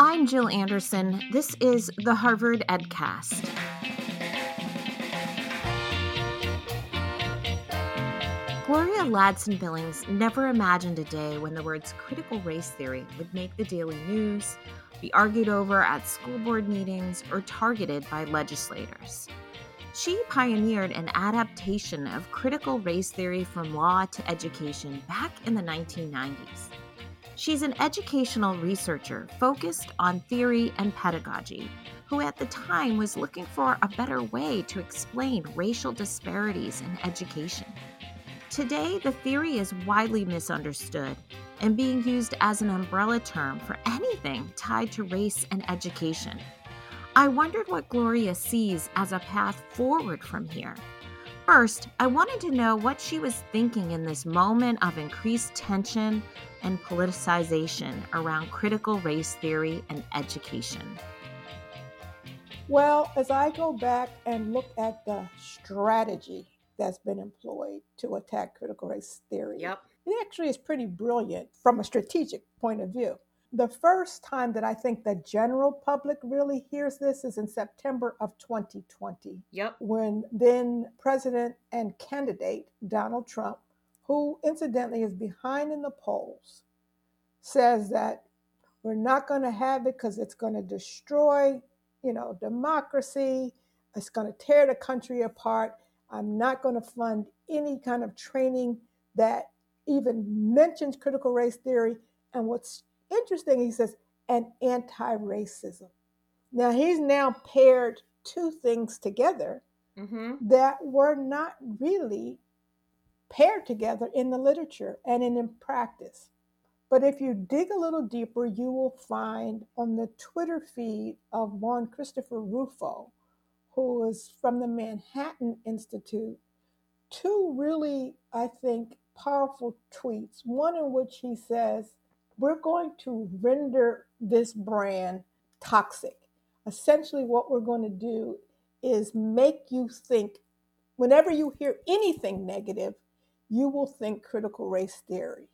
I'm Jill Anderson. This is the Harvard EdCast. Gloria Ladson Billings never imagined a day when the words critical race theory would make the daily news, be argued over at school board meetings, or targeted by legislators. She pioneered an adaptation of critical race theory from law to education back in the 1990s. She's an educational researcher focused on theory and pedagogy, who at the time was looking for a better way to explain racial disparities in education. Today, the theory is widely misunderstood and being used as an umbrella term for anything tied to race and education. I wondered what Gloria sees as a path forward from here. First, I wanted to know what she was thinking in this moment of increased tension and politicization around critical race theory and education. Well, as I go back and look at the strategy that's been employed to attack critical race theory. Yep. It actually is pretty brilliant from a strategic point of view. The first time that I think the general public really hears this is in September of 2020. Yep. When then President and candidate Donald Trump, who incidentally is behind in the polls, says that we're not going to have it because it's going to destroy, you know, democracy. It's going to tear the country apart I'm not going to fund any kind of training that even mentions critical race theory. And what's interesting, he says, and anti racism. Now, he's now paired two things together mm-hmm. that were not really paired together in the literature and in, in practice. But if you dig a little deeper, you will find on the Twitter feed of one Christopher Rufo who is from the Manhattan Institute, two really, I think, powerful tweets. One in which he says, We're going to render this brand toxic. Essentially, what we're going to do is make you think, whenever you hear anything negative, you will think critical race theory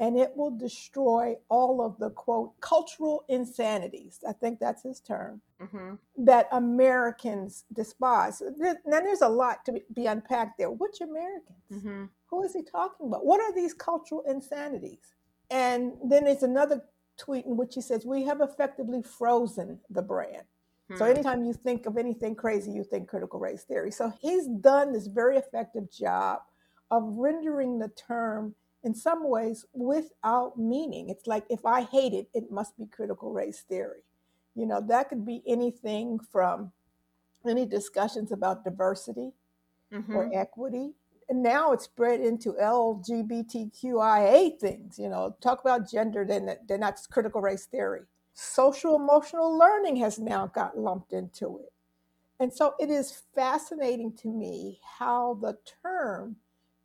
and it will destroy all of the quote cultural insanities. I think that's his term mm-hmm. that Americans despise. Now, there's a lot to be unpacked there. Which Americans? Mm-hmm. Who is he talking about? What are these cultural insanities? And then there's another tweet in which he says, We have effectively frozen the brand. Hmm. So anytime you think of anything crazy, you think critical race theory. So he's done this very effective job of rendering the term in some ways without meaning. It's like if I hate it, it must be critical race theory. You know, that could be anything from any discussions about diversity mm-hmm. or equity. And now it's spread into LGBTQIA things. You know, talk about gender, then, then that's critical race theory. Social emotional learning has now got lumped into it. And so it is fascinating to me how the term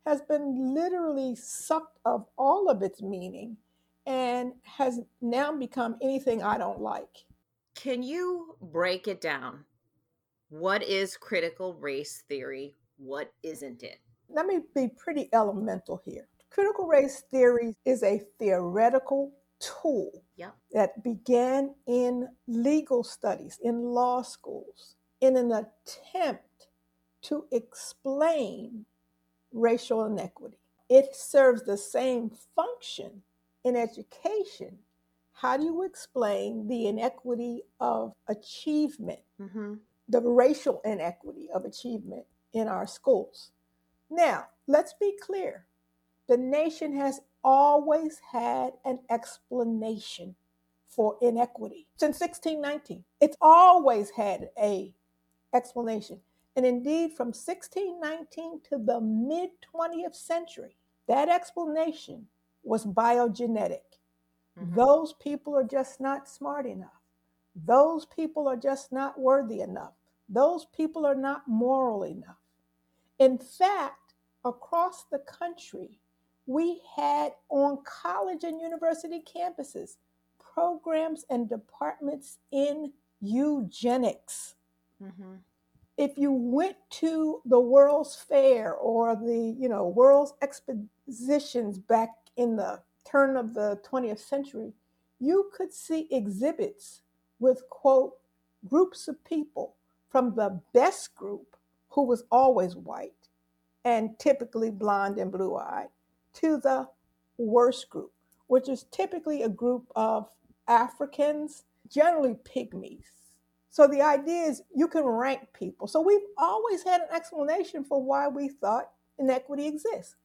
has been literally sucked of all of its meaning and has now become anything I don't like. Can you break it down? What is critical race theory? What isn't it? Let me be pretty elemental here. Critical race theory is a theoretical tool yep. that began in legal studies, in law schools, in an attempt to explain racial inequity. It serves the same function in education. How do you explain the inequity of achievement, mm-hmm. the racial inequity of achievement in our schools? Now, let's be clear the nation has always had an explanation for inequity since 1619. It's always had a explanation. And indeed, from 1619 to the mid 20th century, that explanation was biogenetic. Mm-hmm. Those people are just not smart enough. Those people are just not worthy enough. Those people are not moral enough. In fact, across the country, we had on college and university campuses programs and departments in eugenics. Mm-hmm if you went to the World's Fair or the, you know, World's Expositions back in the turn of the 20th century, you could see exhibits with, quote, groups of people from the best group, who was always white and typically blonde and blue eyed, to the worst group, which is typically a group of Africans, generally pygmies. So the idea is you can rank people. So we've always had an explanation for why we thought inequity exists.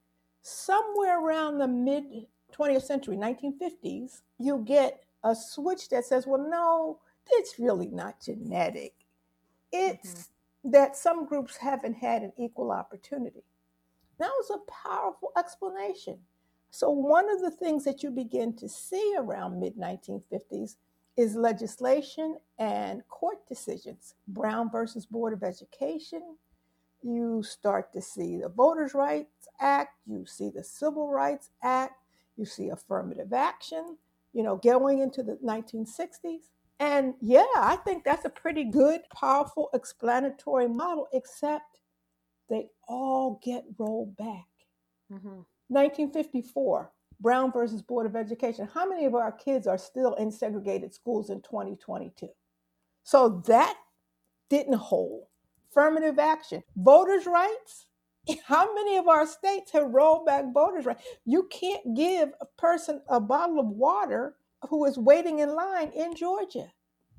Somewhere around the mid 20th century, 1950s, you get a switch that says, well, no, it's really not genetic. It's mm-hmm. that some groups haven't had an equal opportunity. That was a powerful explanation. So, one of the things that you begin to see around mid 1950s is legislation and court decisions. Brown versus Board of Education. You start to see the Voters' Rights Act, you see the Civil Rights Act, you see affirmative action, you know, going into the 1960s. And yeah, I think that's a pretty good, powerful, explanatory model, except they all get rolled back. Mm-hmm. 1954, Brown versus Board of Education. How many of our kids are still in segregated schools in 2022? So that didn't hold. Affirmative action, voters' rights. How many of our states have rolled back voters' rights? You can't give a person a bottle of water who is waiting in line in Georgia.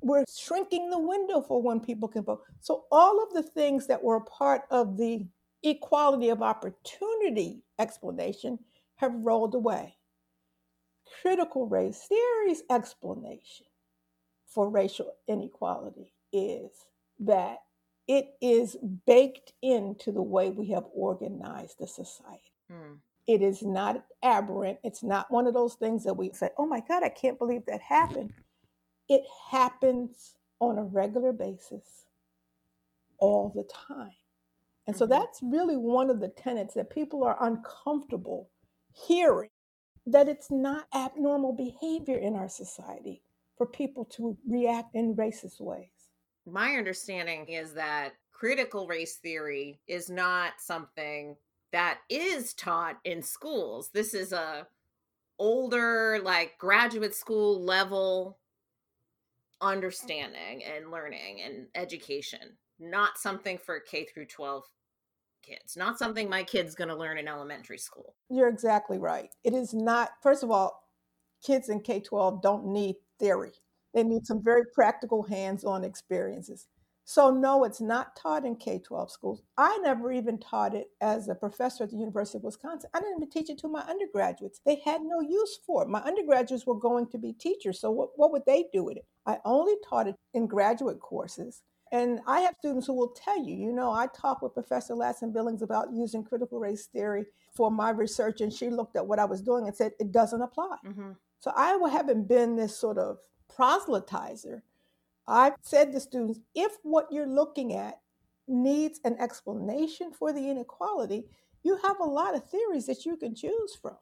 We're shrinking the window for when people can vote. So, all of the things that were a part of the equality of opportunity explanation have rolled away. Critical race theory's explanation for racial inequality is that it is baked into the way we have organized the society. Hmm. It is not aberrant. It's not one of those things that we say, oh my God, I can't believe that happened. It happens on a regular basis all the time. And so mm-hmm. that's really one of the tenets that people are uncomfortable hearing that it's not abnormal behavior in our society for people to react in racist ways. My understanding is that critical race theory is not something that is taught in schools. This is a older like graduate school level understanding and learning and education, not something for K through 12 kids, not something my kid's going to learn in elementary school. You're exactly right. It is not, first of all, kids in K 12 don't need theory, they need some very practical hands on experiences. So, no, it's not taught in K 12 schools. I never even taught it as a professor at the University of Wisconsin. I didn't even teach it to my undergraduates. They had no use for it. My undergraduates were going to be teachers. So, what, what would they do with it? I only taught it in graduate courses. And I have students who will tell you, you know, I talked with Professor Ladson Billings about using critical race theory for my research, and she looked at what I was doing and said it doesn't apply. Mm-hmm. So I haven't been this sort of proselytizer I've said to students if what you're looking at needs an explanation for the inequality, you have a lot of theories that you can choose from.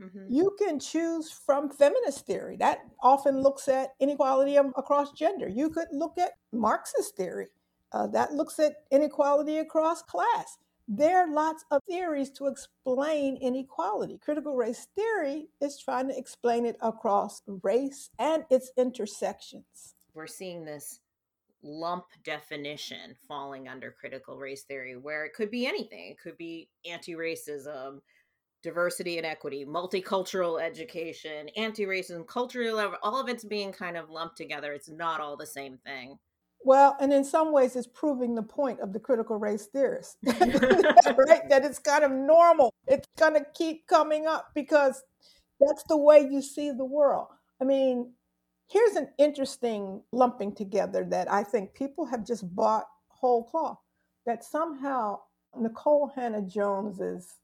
Mm-hmm. You can choose from feminist theory that often looks at inequality across gender. You could look at Marxist theory uh, that looks at inequality across class. There are lots of theories to explain inequality. Critical race theory is trying to explain it across race and its intersections we're seeing this lump definition falling under critical race theory where it could be anything. It could be anti-racism diversity and equity multicultural education anti-racism cultural all of it's being kind of lumped together. It's not all the same thing. Well and in some ways it's proving the point of the critical race theorists. Right? That it's kind of normal. It's going to keep coming up because that's the way you see the world. I mean Here's an interesting lumping together that I think people have just bought whole cloth that somehow Nicole Hannah-Jones's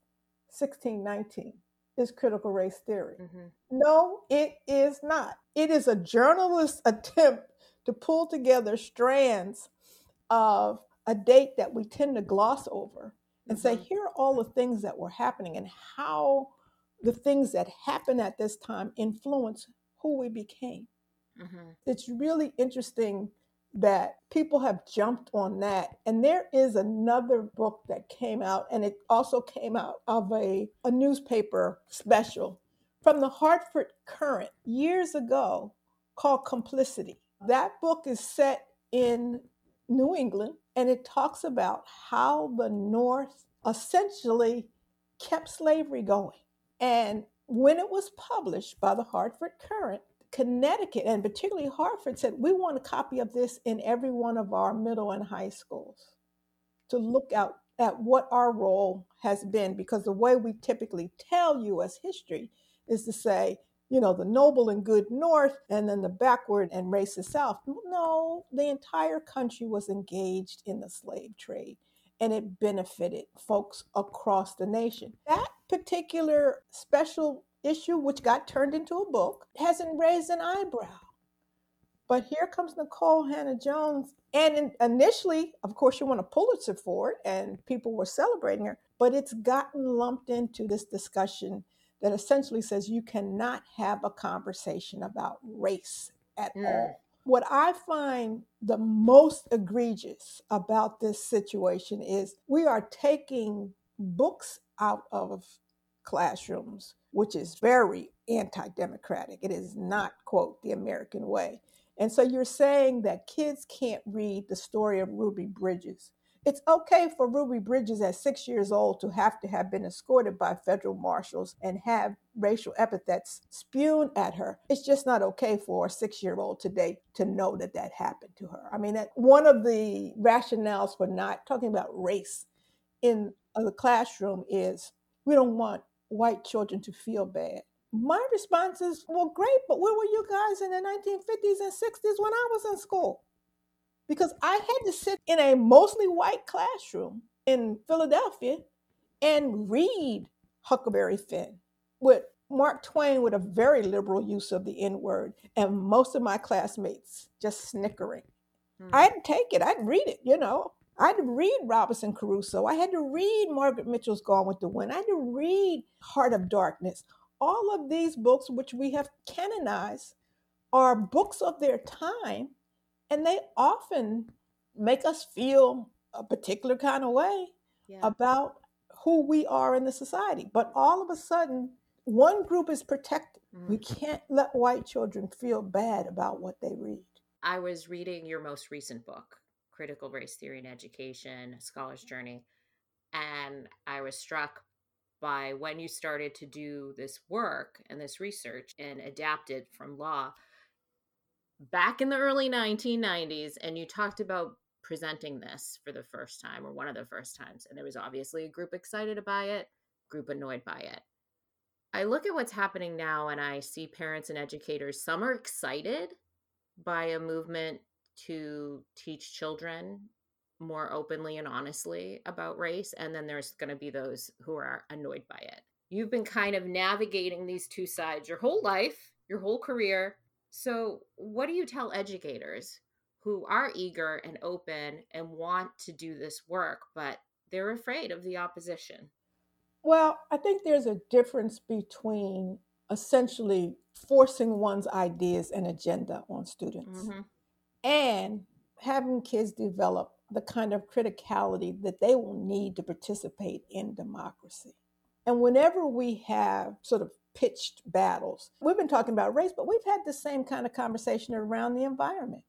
1619 is critical race theory. Mm-hmm. No, it is not. It is a journalist's attempt to pull together strands of a date that we tend to gloss over and mm-hmm. say, here are all the things that were happening and how the things that happened at this time influence who we became. Mm-hmm. It's really interesting that people have jumped on that. And there is another book that came out, and it also came out of a, a newspaper special from the Hartford Courant years ago called Complicity. That book is set in New England and it talks about how the North essentially kept slavery going. And when it was published by the Hartford Courant, Connecticut and particularly Hartford said, We want a copy of this in every one of our middle and high schools to look out at what our role has been. Because the way we typically tell U.S. history is to say, you know, the noble and good North and then the backward and racist South. No, the entire country was engaged in the slave trade and it benefited folks across the nation. That particular special issue, which got turned into a book, hasn't raised an eyebrow. But here comes Nicole Hannah-Jones. And in, initially, of course, she won a Pulitzer for it, and people were celebrating her. But it's gotten lumped into this discussion that essentially says you cannot have a conversation about race at mm. all. What I find the most egregious about this situation is we are taking books out of classrooms, which is very anti democratic. It is not, quote, the American way. And so you're saying that kids can't read the story of Ruby Bridges it's okay for Ruby Bridges at six years old to have to have been escorted by federal marshals and have racial epithets spewed at her. It's just not okay for a six year old today to know that that happened to her. I mean, that one of the rationales for not talking about race in the classroom is we don't want white children to feel bad. My response is, well, great, but where were you guys in the 1950s and 60s when I was in school? because I had to sit in a mostly white classroom in Philadelphia and read Huckleberry Finn with Mark Twain with a very liberal use of the N word, and most of my classmates just snickering. Hmm. I'd take it, I'd read it, you know. I had to read Robinson Crusoe. I had to read Margaret Mitchell's Gone with the Wind. I had to read Heart of Darkness. All of these books, which we have canonized, are books of their time and they often make us feel a particular kind of way yeah. about who we are in the society. But all of a sudden, one group is protected. Mm. We can't let white children feel bad about what they read. I was reading your most recent book, Critical Race Theory in Education, Scholar's Journey, and I was struck by when you started to do this work and this research and adapted from law back in the early 1990s and you talked about presenting this for the first time or one of the first times and there was obviously a group excited by it group annoyed by it. I look at what's happening now and i see parents and educators some are excited by a movement to teach children more openly and honestly about race and then there's going to be those who are annoyed by it you've been kind of navigating these two sides your whole life your whole career so, what do you tell educators who are eager and open and want to do this work, but they're afraid of the opposition? Well, I think there's a difference between essentially forcing one's ideas and agenda on students mm-hmm. And having kids develop the kind of criticality that they will need to participate in democracy. And whenever we have sort of pitched battles. We've been talking about race, but we've had the same kind of conversation around the environment,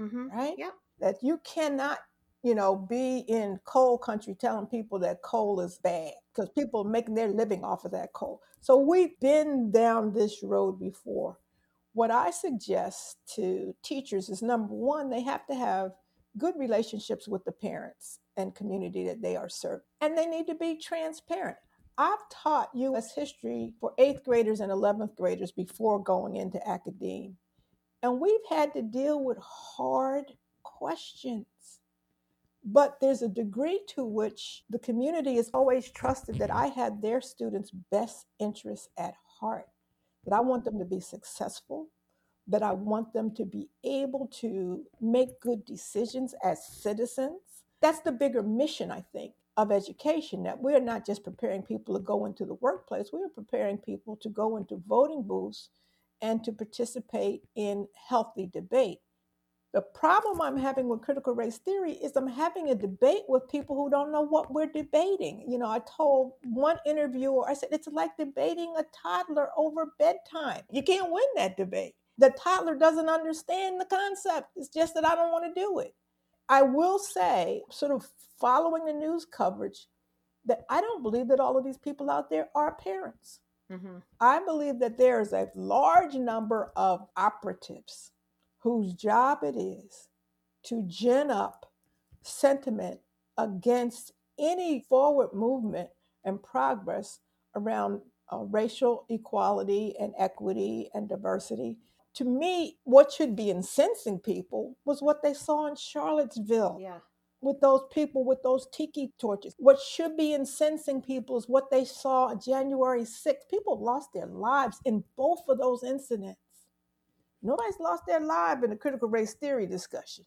mm-hmm. right? Yeah. That you cannot, you know, be in coal country telling people that coal is bad because people are making their living off of that coal. So we've been down this road before. What I suggest to teachers is number one, they have to have good relationships with the parents and community that they are serving, and they need to be transparent. I've taught U.S. history for eighth graders and 11th graders before going into academia. And we've had to deal with hard questions. But there's a degree to which the community has always trusted that I had their students' best interests at heart, that I want them to be successful, that I want them to be able to make good decisions as citizens. That's the bigger mission, I think of education that we're not just preparing people to go into the workplace, we're preparing people to go into voting booths and to participate in healthy debate. The problem I'm having with critical race theory is I'm having a debate with people who don't know what we're debating. You know, I told one interviewer, I said, it's like debating a toddler over bedtime. You can't win that debate. The toddler doesn't understand the concept. It's just that I don't want to do it. I will say, sort of following the news coverage, that I don't believe that all of these people out there are parents. Mm-hmm. I believe that there is a large number of operatives whose job it is to gin up sentiment against any forward movement and progress around uh, racial equality and equity and diversity. To me, what should be incensing people was what they saw in Charlottesville. Yeah. With those people with those tiki torches. What should be incensing people is what they saw January 6th. People lost their lives in both of those incidents. Nobody's lost their life in the critical race theory discussion.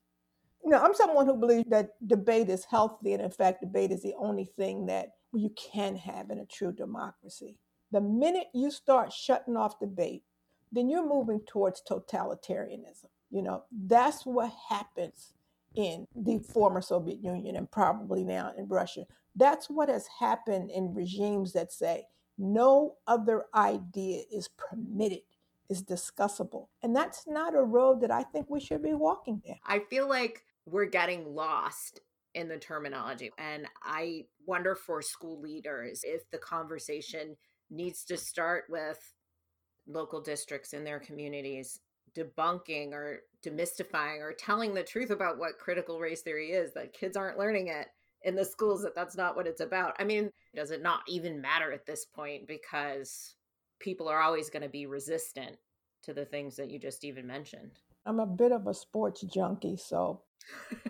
You know, I'm someone who believes that debate is healthy, and in fact, debate is the only thing that you can have in a true democracy. The minute you start shutting off debate, then you're moving towards totalitarianism. You know, that's what happens in the former Soviet Union and probably now in Russia. That's what has happened in regimes that say no other idea is permitted, is discussable. And that's not a road that I think we should be walking down. I feel like we're getting lost in the terminology. And I wonder for school leaders if the conversation needs to start with local districts in their communities debunking or demystifying or telling the truth about what critical race theory is that kids aren't learning it in the schools that that's not what it's about i mean does it not even matter at this point because people are always going to be resistant to the things that you just even mentioned i'm a bit of a sports junkie so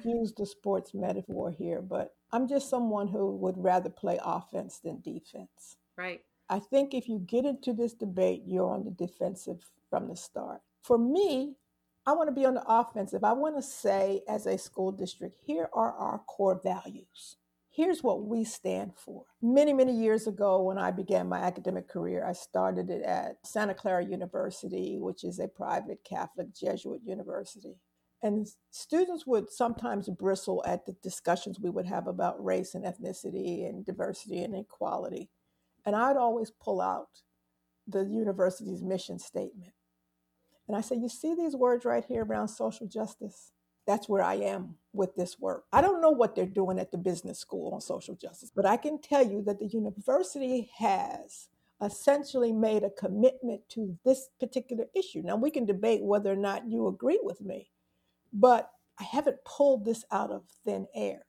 use the sports metaphor here but i'm just someone who would rather play offense than defense right I think if you get into this debate, you're on the defensive from the start. For me, I want to be on the offensive. I want to say, as a school district, here are our core values. Here's what we stand for. Many, many years ago, when I began my academic career, I started it at Santa Clara University, which is a private Catholic Jesuit university. And students would sometimes bristle at the discussions we would have about race and ethnicity and diversity and equality. And I'd always pull out the university's mission statement. And I say, You see these words right here around social justice? That's where I am with this work. I don't know what they're doing at the business school on social justice, but I can tell you that the university has essentially made a commitment to this particular issue. Now, we can debate whether or not you agree with me, but I haven't pulled this out of thin air.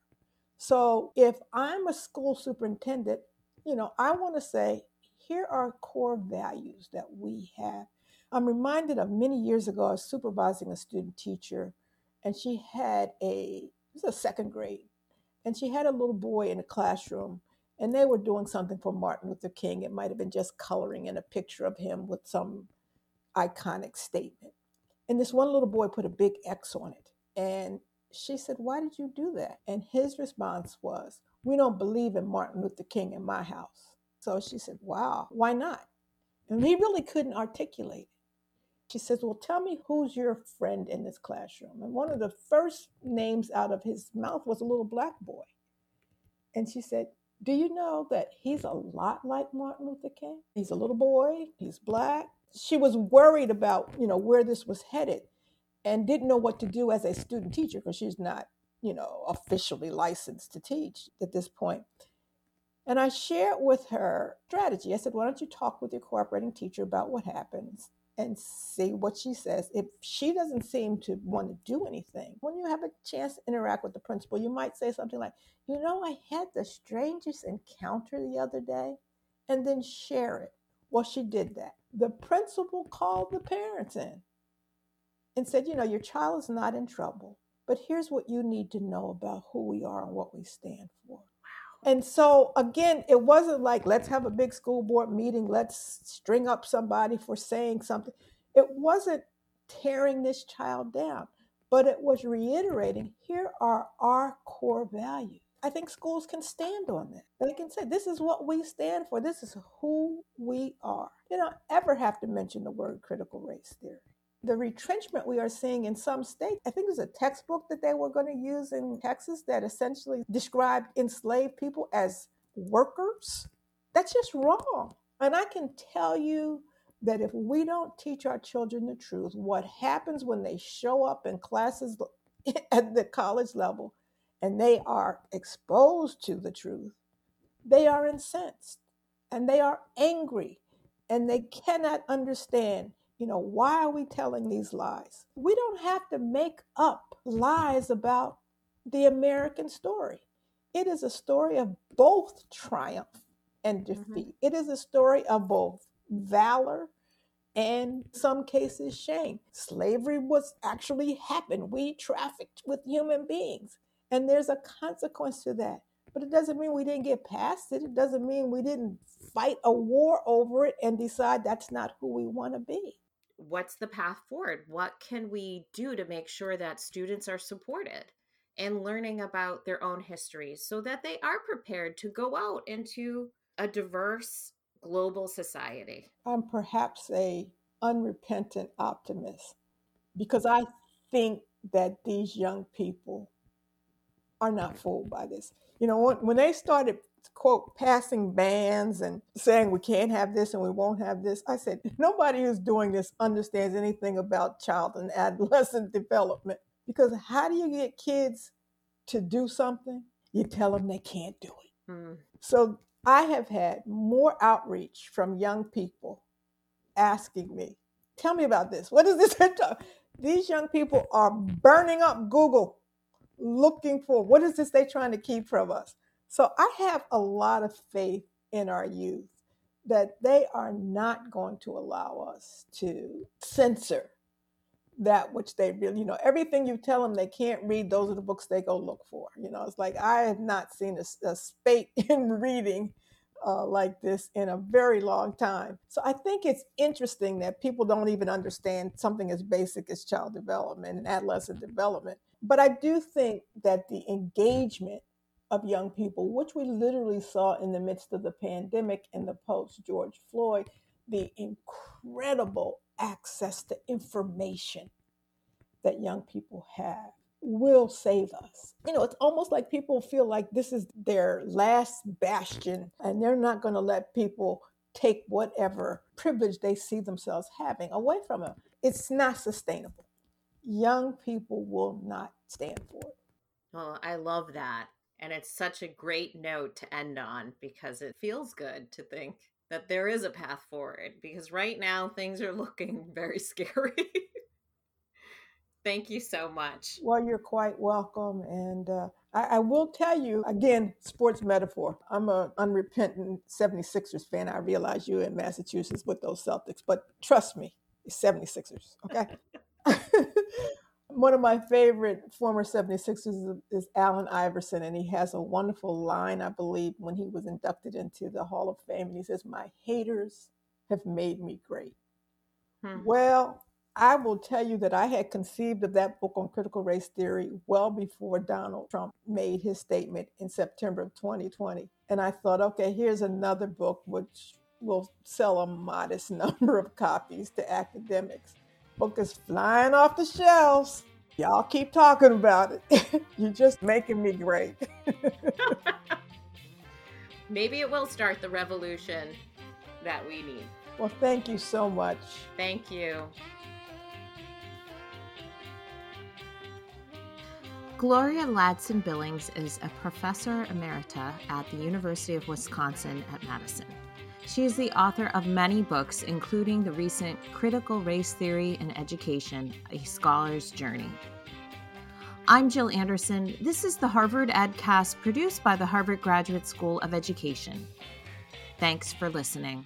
So, if I'm a school superintendent, you know, I want to say, here are core values that we have. I'm reminded of many years ago, I was supervising a student teacher, and she had a, it was a second grade, and she had a little boy in the classroom, and they were doing something for Martin Luther King. It might have been just coloring in a picture of him with some iconic statement. And this one little boy put a big X on it. And she said, Why did you do that? And his response was, we don't believe in Martin Luther King in my house. So she said, Wow, why not? And he really couldn't articulate. She says, Well, tell me who's your friend in this classroom. And one of the first names out of his mouth was a little black boy. And she said, Do you know that he's a lot like Martin Luther King? He's a little boy, he's black. She was worried about, you know, where this was headed and didn't know what to do as a student teacher because she's not you know, officially licensed to teach at this point. And I shared with her strategy. I said, why don't you talk with your cooperating teacher about what happens and see what she says. If she doesn't seem to want to do anything, when you have a chance to interact with the principal, you might say something like, you know, I had the strangest encounter the other day, and then share it. Well, she did that. The principal called the parents in and said, you know, your child is not in trouble but here's what you need to know about who we are and what we stand for. And so, again, it wasn't like, let's have a big school board meeting, let's string up somebody for saying something. It wasn't tearing this child down, but it was reiterating here are our core values. I think schools can stand on that. They can say, this is what we stand for, this is who we are. You don't ever have to mention the word critical race theory the retrenchment we are seeing in some states. I think there's a textbook that they were going to use in Texas that essentially described enslaved people as workers. That's just wrong. And I can tell you that if we don't teach our children the truth, what happens when they show up in classes at the college level and they are exposed to the truth, they are incensed and they are angry and they cannot understand, you know, why are we telling these lies? We don't have to make up lies about the American story. It is a story of both triumph and mm-hmm. defeat. Mm-hmm. It is a story of both valor and some cases shame. Slavery was actually happened. We trafficked with human beings. And there's a consequence to that. But it doesn't mean we didn't get past it. It doesn't mean we didn't fight a war over it and decide that's not who we want to be. What's the path forward? What can we do to make sure that students are supported and learning about their own histories so that they are prepared to go out into a diverse global society? I'm perhaps a unrepentant optimist because I think that these young people are not fooled by this. You know, when, they started quote passing bans and saying we can't have this and we won't have this, I said nobody who's doing this understands anything about child and adolescent development because how do you get kids to do something? You tell them they can't do it. Mm. So I have had more outreach from young people asking me, tell me about this. What is this? These young people are burning up Google looking for what is this they trying to keep from us? So I have a lot of faith in our youth that they are not going to allow us to censor that which they really, you know, everything you tell them they can't read, those are the books they go look for. You know, it's like I have not seen a, a spate in reading uh, like this in a very long time. So I think it's interesting that people don't even understand something as basic as child development and adolescent development. But I do think that the engagement of young people, which we literally saw in the midst of the pandemic and the post George Floyd, the incredible access to information that young people have will save us. You know, it's almost like people feel like this is their last bastion and they're not going to let people take whatever privilege they see themselves having away from them. It's not sustainable. Young people will not stand for it. Well, I love that. And it's such a great note to end on because it feels good to think that there is a path forward because right now things are looking very scary. Thank you so much. Well, you're quite welcome. And uh, I, I, will tell you again, sports metaphor. I'm an unrepentant 76ers fan. I realize you're in Massachusetts with those Celtics, but trust me, it's 76ers, okay? One of my favorite former 76ers is, is Allen Iverson, and he has a wonderful line, I believe, when he was inducted into the Hall of Fame. And he says, My haters have made me great. Hmm. Well, I will tell you that I had conceived of that book on critical race theory well before Donald Trump made his statement in September of 2020. And I thought, okay, here's another book which will sell a modest number of copies to academics. Book is flying off the shelves. Y'all keep talking about it. You're just making me great. Maybe it will start the revolution that we need. Well, thank you so much. Thank you. Gloria Ladson Billings is a professor emerita at the University of Wisconsin at Madison. She is the author of many books, including the recent Critical Race Theory in Education A Scholar's Journey. I'm Jill Anderson. This is the Harvard EdCast produced by the Harvard Graduate School of Education. Thanks for listening.